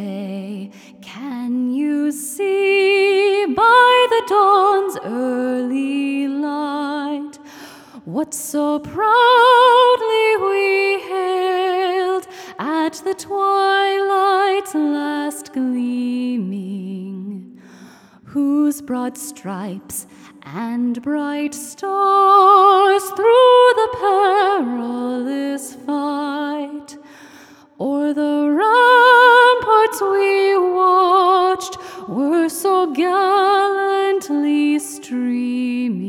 say, can you see by the dawn's early light what so proudly we hailed at the twilight's last gleaming, whose broad stripes and bright stars through the perilous fight we watched were so gallantly streaming,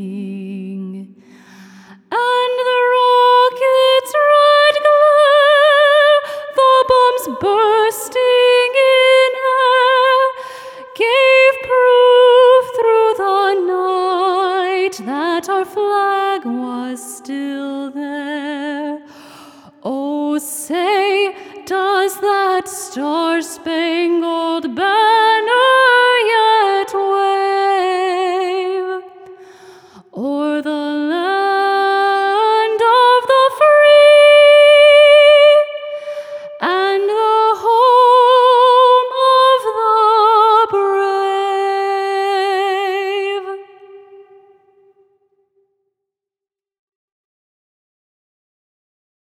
and the rockets' red glare, the bombs bursting in air, gave proof through the night that our flag was still there. Oh, say, does that star spangled banner